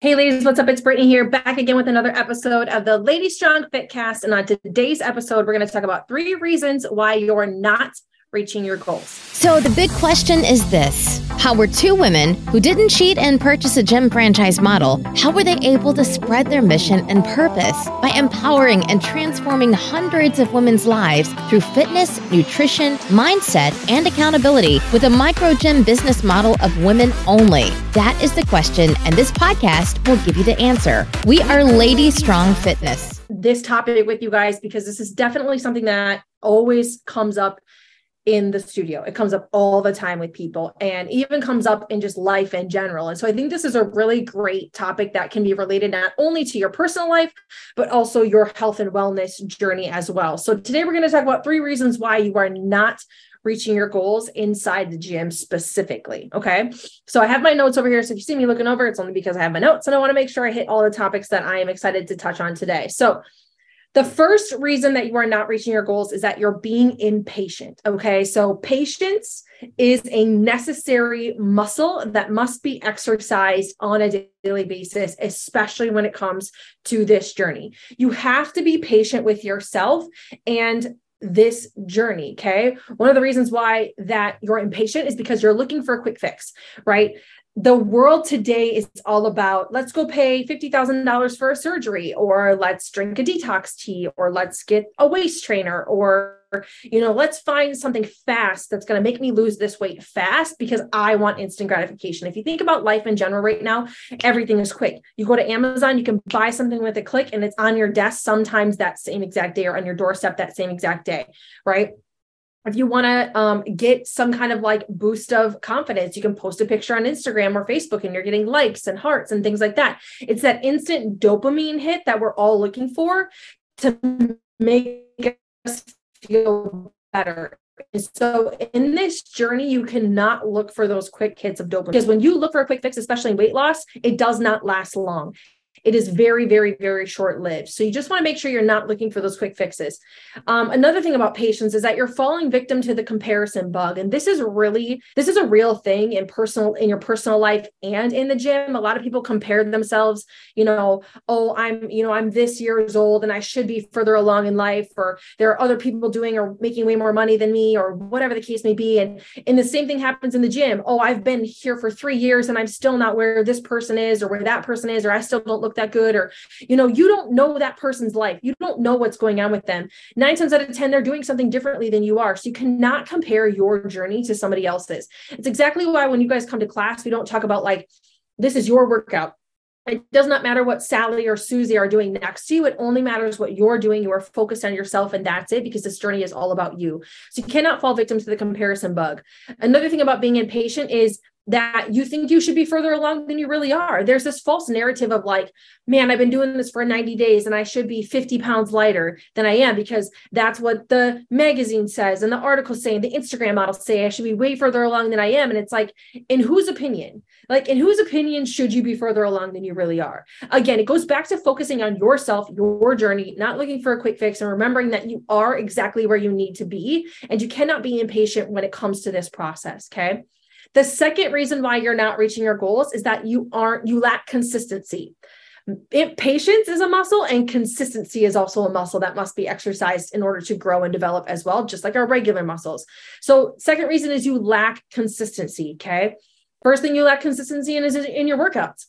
Hey, ladies, what's up? It's Brittany here, back again with another episode of the Lady Strong Fitcast. And on today's episode, we're going to talk about three reasons why you're not reaching your goals. So, the big question is this How were two women who didn't cheat and purchase a gym franchise model, how were they able to spread their mission and purpose by empowering and transforming hundreds of women's lives through fitness, nutrition, mindset, and accountability with a micro gym business model of women only? That is the question, and this podcast will give you the answer. We are Lady Strong Fitness. This topic with you guys because this is definitely something that always comes up in the studio. It comes up all the time with people and even comes up in just life in general. And so I think this is a really great topic that can be related not only to your personal life, but also your health and wellness journey as well. So today we're going to talk about three reasons why you are not reaching your goals inside the gym specifically. Okay. So I have my notes over here. So if you see me looking over, it's only because I have my notes and I want to make sure I hit all the topics that I am excited to touch on today. So the first reason that you are not reaching your goals is that you're being impatient. Okay. So, patience is a necessary muscle that must be exercised on a daily basis, especially when it comes to this journey. You have to be patient with yourself and this journey okay one of the reasons why that you're impatient is because you're looking for a quick fix right the world today is all about let's go pay $50,000 for a surgery or let's drink a detox tea or let's get a waist trainer or you know let's find something fast that's going to make me lose this weight fast because I want instant gratification. If you think about life in general right now, everything is quick. You go to Amazon, you can buy something with a click and it's on your desk sometimes that same exact day or on your doorstep that same exact day, right? If you want to um, get some kind of like boost of confidence, you can post a picture on Instagram or Facebook and you're getting likes and hearts and things like that. It's that instant dopamine hit that we're all looking for to make us feel better. So in this journey, you cannot look for those quick hits of dopamine because when you look for a quick fix, especially in weight loss, it does not last long it is very, very, very short lived. So you just want to make sure you're not looking for those quick fixes. Um, another thing about patience is that you're falling victim to the comparison bug. And this is really, this is a real thing in personal, in your personal life and in the gym. A lot of people compare themselves, you know, oh, I'm, you know, I'm this years old and I should be further along in life, or there are other people doing or making way more money than me, or whatever the case may be. And, and the same thing happens in the gym. Oh, I've been here for three years and I'm still not where this person is or where that person is, or I still don't look that good or you know you don't know that person's life. You don't know what's going on with them. Nine times out of ten they're doing something differently than you are. So you cannot compare your journey to somebody else's. It's exactly why when you guys come to class we don't talk about like this is your workout it does not matter what Sally or Susie are doing next to you. It only matters what you're doing. You are focused on yourself, and that's it because this journey is all about you. So you cannot fall victim to the comparison bug. Another thing about being impatient is that you think you should be further along than you really are. There's this false narrative of like, man, I've been doing this for 90 days and I should be 50 pounds lighter than I am because that's what the magazine says and the article saying the Instagram models say I should be way further along than I am. And it's like, in whose opinion? Like, in whose opinion should you be further along than you really are? Again, it goes back to focusing on yourself, your journey, not looking for a quick fix and remembering that you are exactly where you need to be. And you cannot be impatient when it comes to this process. Okay. The second reason why you're not reaching your goals is that you aren't, you lack consistency. It, patience is a muscle and consistency is also a muscle that must be exercised in order to grow and develop as well, just like our regular muscles. So, second reason is you lack consistency. Okay. First thing you lack consistency in is in your workouts.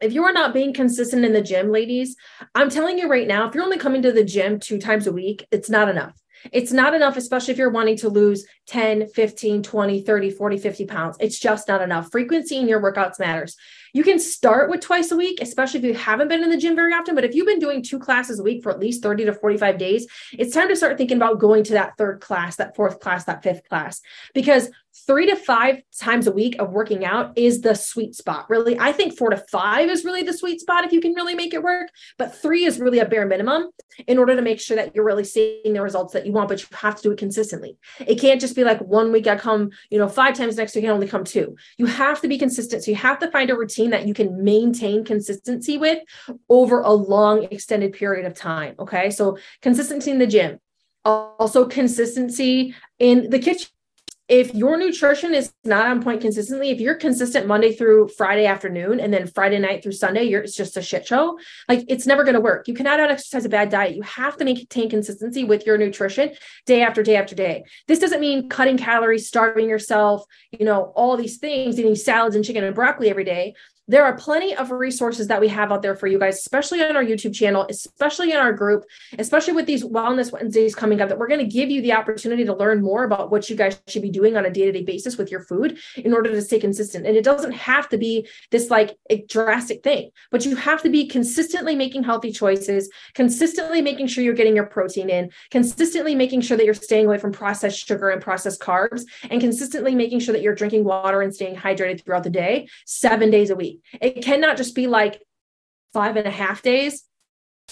If you are not being consistent in the gym, ladies, I'm telling you right now, if you're only coming to the gym two times a week, it's not enough. It's not enough, especially if you're wanting to lose 10, 15, 20, 30, 40, 50 pounds. It's just not enough. Frequency in your workouts matters. You can start with twice a week, especially if you haven't been in the gym very often. But if you've been doing two classes a week for at least 30 to 45 days, it's time to start thinking about going to that third class, that fourth class, that fifth class, because three to five times a week of working out is the sweet spot. Really, I think four to five is really the sweet spot if you can really make it work. But three is really a bare minimum in order to make sure that you're really seeing the results that you want, but you have to do it consistently. It can't just be like one week I come, you know, five times next week I only come two. You have to be consistent. So you have to find a routine that you can maintain consistency with over a long extended period of time. Okay. So consistency in the gym, also consistency in the kitchen if your nutrition is not on point consistently, if you're consistent Monday through Friday afternoon and then Friday night through Sunday, you're it's just a shit show. Like it's never going to work. You cannot out exercise a bad diet. You have to maintain consistency with your nutrition day after day after day. This doesn't mean cutting calories, starving yourself, you know, all these things, eating salads and chicken and broccoli every day there are plenty of resources that we have out there for you guys, especially on our YouTube channel, especially in our group, especially with these Wellness Wednesdays coming up, that we're going to give you the opportunity to learn more about what you guys should be doing on a day to day basis with your food in order to stay consistent. And it doesn't have to be this like a drastic thing, but you have to be consistently making healthy choices, consistently making sure you're getting your protein in, consistently making sure that you're staying away from processed sugar and processed carbs, and consistently making sure that you're drinking water and staying hydrated throughout the day, seven days a week. It cannot just be like five and a half days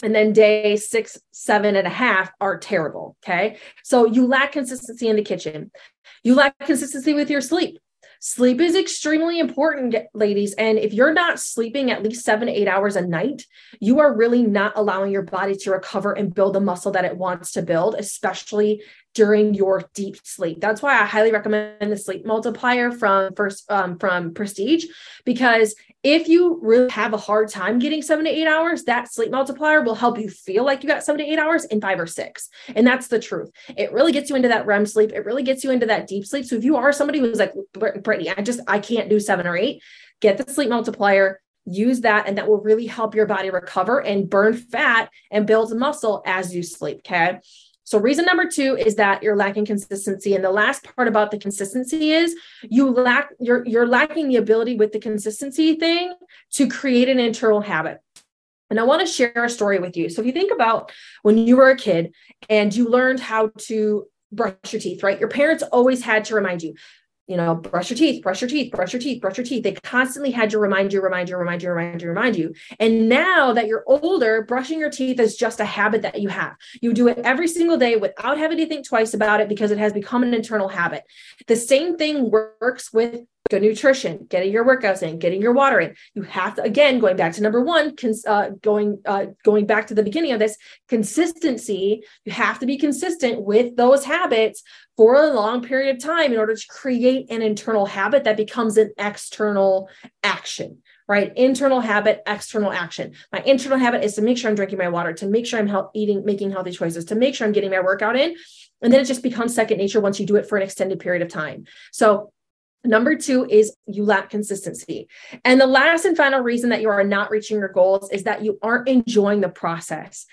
and then day six, seven and a half are terrible. Okay. So you lack consistency in the kitchen. You lack consistency with your sleep. Sleep is extremely important, ladies. And if you're not sleeping at least seven eight hours a night, you are really not allowing your body to recover and build the muscle that it wants to build, especially during your deep sleep. That's why I highly recommend the sleep multiplier from first um, from Prestige because if you really have a hard time getting seven to eight hours, that sleep multiplier will help you feel like you got seven to eight hours in five or six. And that's the truth. It really gets you into that REM sleep. It really gets you into that deep sleep. So if you are somebody who's like, Brittany, I just, I can't do seven or eight, get the sleep multiplier, use that, and that will really help your body recover and burn fat and build muscle as you sleep. Okay. So reason number two is that you're lacking consistency. And the last part about the consistency is you lack you're you're lacking the ability with the consistency thing to create an internal habit. And I want to share a story with you. So if you think about when you were a kid and you learned how to brush your teeth, right? Your parents always had to remind you, you know, brush your teeth, brush your teeth, brush your teeth, brush your teeth. They constantly had to remind you, remind you, remind you, remind you, remind you. And now that you're older, brushing your teeth is just a habit that you have. You do it every single day without having to think twice about it because it has become an internal habit. The same thing works with good nutrition, getting your workouts in, getting your water in. You have to again going back to number one, cons- uh, going uh, going back to the beginning of this consistency. You have to be consistent with those habits for a long period of time in order to create an internal habit that becomes an external action right? Internal habit, external action. My internal habit is to make sure I'm drinking my water, to make sure I'm help, eating, making healthy choices, to make sure I'm getting my workout in. And then it just becomes second nature once you do it for an extended period of time. So Number two is you lack consistency. And the last and final reason that you are not reaching your goals is that you aren't enjoying the process.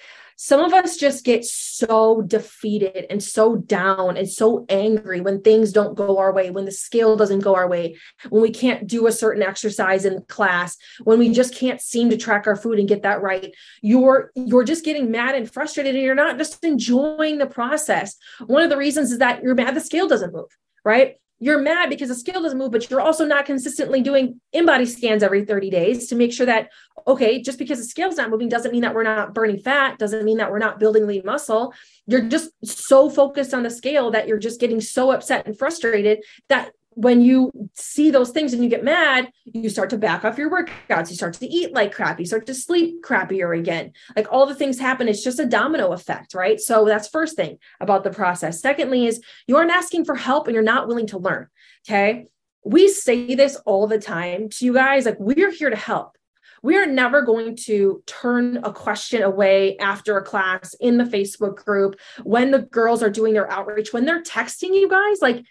Some of us just get so defeated and so down and so angry when things don't go our way, when the scale doesn't go our way, when we can't do a certain exercise in class, when we just can't seem to track our food and get that right. You're you're just getting mad and frustrated and you're not just enjoying the process. One of the reasons is that you're mad the scale doesn't move, right? You're mad because the scale doesn't move, but you're also not consistently doing InBody scans every 30 days to make sure that, okay, just because the scale's not moving doesn't mean that we're not burning fat, doesn't mean that we're not building lean muscle. You're just so focused on the scale that you're just getting so upset and frustrated that when you see those things and you get mad, you start to back off your workouts. You start to eat like crap. You start to sleep crappier again. Like all the things happen. It's just a domino effect, right? So that's first thing about the process. Secondly, is you aren't asking for help and you're not willing to learn. Okay. We say this all the time to you guys like, we're here to help. We are never going to turn a question away after a class in the Facebook group when the girls are doing their outreach, when they're texting you guys. Like,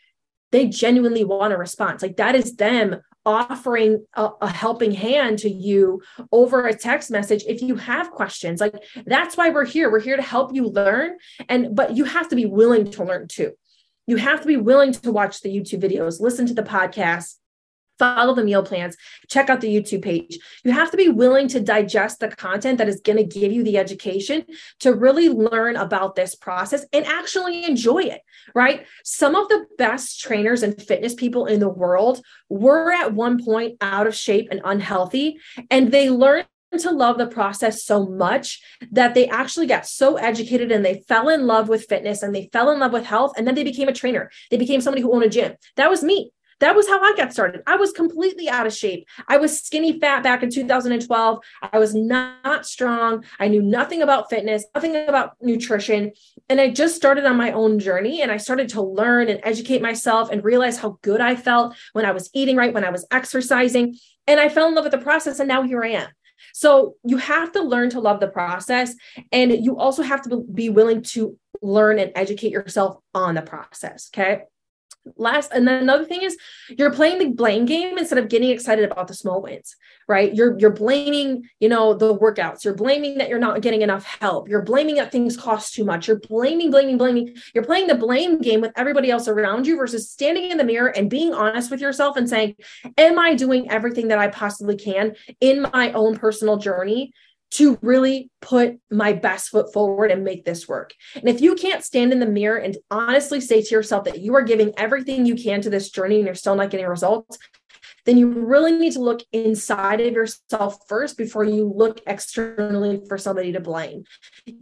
they genuinely want a response. Like that is them offering a, a, helping hand to you over a text message if you have questions. Like that's why we're here. We're here to help you learn. And but you have to be willing to learn too. You have to be willing to watch the YouTube videos, listen to the podcast, follow the meal plans, check out the YouTube page. You have to be willing to digest the content that is going to give you the education to really learn about this process and actually enjoy it, right? Some of the best trainers and fitness people in the world were at one point out of shape and unhealthy, and they learned to love the process so much that they actually got so educated and they fell in love with fitness and they fell in love with health and then they became a trainer. They became somebody who owned a gym. That was me That was how I got started. I was completely out of shape. I was skinny fat back in 2012. I was not strong. I knew nothing about fitness, nothing about nutrition. And I just started on my own journey and I started to learn and educate myself and realize how good I felt when I was eating right, when I was exercising. And I fell in love with the process. And now here I am. So you have to learn to love the process. And you also have to be willing to learn and educate yourself on the process. Okay last and then another thing is you're playing the blame game instead of getting excited about the small wins right? You're you're blaming you know the workouts. You're blaming that you're not getting enough help. You're blaming that things cost too much. You're blaming blaming blaming. You're playing the blame game with everybody else around you versus standing in the mirror and being honest with yourself and saying am i doing everything that i possibly can in my own personal journey to really put my best foot forward and make this work. And if you can't stand in the mirror and honestly say to yourself that you are giving everything you can to this journey and you're still not getting results, then you really need to look inside of yourself first before you look externally for somebody to blame.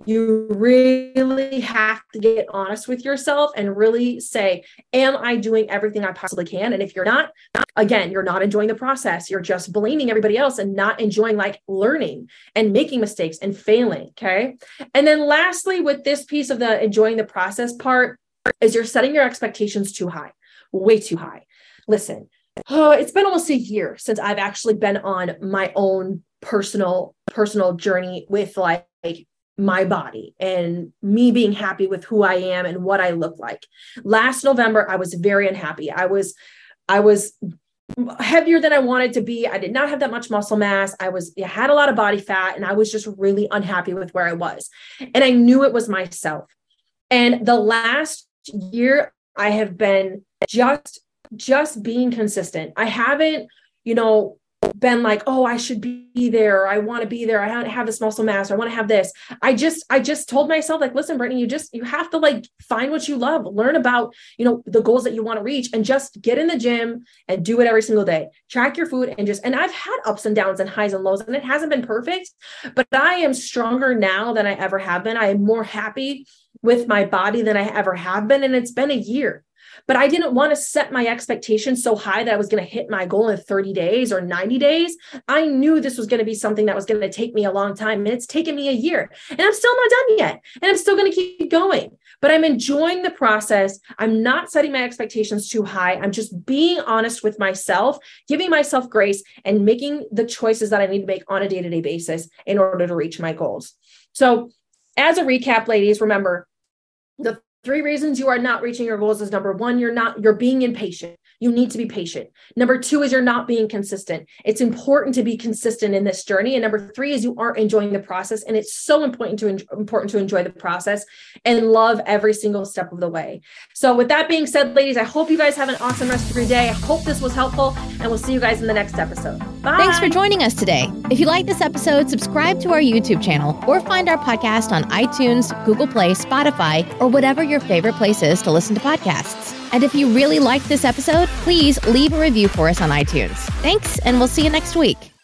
You really have to get honest with yourself and really say, Am I doing everything I possibly can? And if you're not, again, you're not enjoying the process. You're just blaming everybody else and not enjoying like learning and making mistakes and failing. Okay. And then lastly, with this piece of the enjoying the process part, is you're setting your expectations too high, way too high. Listen, oh, it's been almost a year since I've actually been on my own personal personal journey with like my body and me being happy with who I am and what I look like. Last November I was very unhappy. I was I was heavier than I wanted to be. I did not have that much muscle mass. I was I had a lot of body fat and I was just really unhappy with where I was. And I knew it was myself. And the last year I have been just just being consistent. I haven't, you know, been like, oh, I should be there. I want to be there. I have this muscle mass. I want to have this. I just, I just told myself, like, listen, Brittany, you just, you have to like find what you love, learn about, you know, the goals that you want to reach and just get in the gym and do it every single day. Track your food and just, and I've had ups and downs and highs and lows and it hasn't been perfect, but I am stronger now than I ever have been. I am more happy with my body than I ever have been. And it's been a year but I didn't want to set my expectations so high that I was going to hit my goal in 30 days or 90 days. I knew this was going to be something that was going to take me a long time. And it's taken me a year. And I'm still not done yet. And I'm still going to keep going. But I'm enjoying the process. I'm not setting my expectations too high. I'm just being honest with myself, giving myself grace, and making the choices that I need to make on a day to day basis in order to reach my goals. So, as a recap, ladies, remember the Three reasons you are not reaching your goals is number one, you're not, you're being impatient. You need to be patient. Number two is you're not being consistent. It's important to be consistent in this journey. And number three is you aren't enjoying the process. And it's so important to important to enjoy the process and love every single step of the way. So with that being said, ladies, I hope you guys have an awesome rest of your day. I hope this was helpful and we'll see you guys in the next episode. Bye. Thanks for joining us today. If you like this episode, subscribe to our YouTube channel or find our podcast on iTunes, Google Play, Spotify, or whatever your favorite place is to listen to podcasts. And if you really liked this episode, please leave a review for us on iTunes. Thanks, and we'll see you next week.